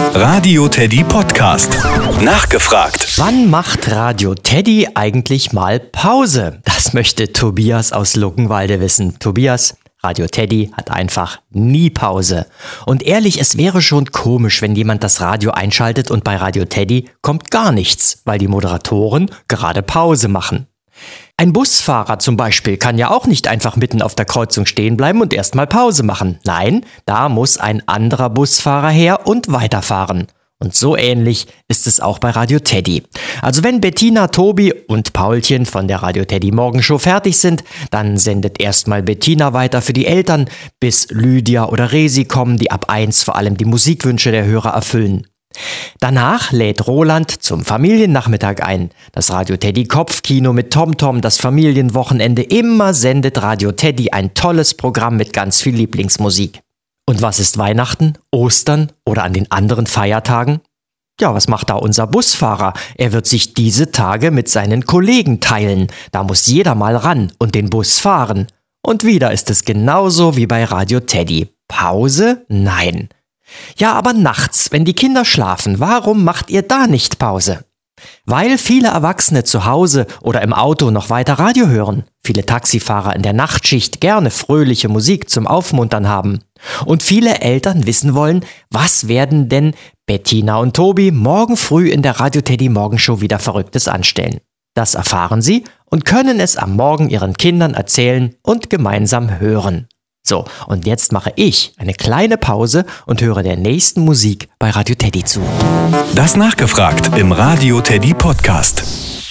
Radio Teddy Podcast. Nachgefragt. Wann macht Radio Teddy eigentlich mal Pause? Das möchte Tobias aus Luckenwalde wissen. Tobias, Radio Teddy hat einfach nie Pause. Und ehrlich, es wäre schon komisch, wenn jemand das Radio einschaltet und bei Radio Teddy kommt gar nichts, weil die Moderatoren gerade Pause machen. Ein Busfahrer zum Beispiel kann ja auch nicht einfach mitten auf der Kreuzung stehen bleiben und erstmal Pause machen. Nein, da muss ein anderer Busfahrer her und weiterfahren. Und so ähnlich ist es auch bei Radio Teddy. Also wenn Bettina, Tobi und Paulchen von der Radio Teddy Morgenshow fertig sind, dann sendet erstmal Bettina weiter für die Eltern, bis Lydia oder Resi kommen, die ab eins vor allem die Musikwünsche der Hörer erfüllen. Danach lädt Roland zum Familiennachmittag ein. Das Radio Teddy Kopfkino mit TomTom, das Familienwochenende, immer sendet Radio Teddy ein tolles Programm mit ganz viel Lieblingsmusik. Und was ist Weihnachten, Ostern oder an den anderen Feiertagen? Ja, was macht da unser Busfahrer? Er wird sich diese Tage mit seinen Kollegen teilen. Da muss jeder mal ran und den Bus fahren. Und wieder ist es genauso wie bei Radio Teddy. Pause? Nein. Ja, aber nachts, wenn die Kinder schlafen, warum macht ihr da nicht Pause? Weil viele Erwachsene zu Hause oder im Auto noch weiter Radio hören, viele Taxifahrer in der Nachtschicht gerne fröhliche Musik zum Aufmuntern haben und viele Eltern wissen wollen, was werden denn Bettina und Tobi morgen früh in der Radio Teddy Morgenshow wieder Verrücktes anstellen. Das erfahren sie und können es am Morgen ihren Kindern erzählen und gemeinsam hören. So, und jetzt mache ich eine kleine Pause und höre der nächsten Musik bei Radio Teddy zu. Das nachgefragt im Radio Teddy Podcast.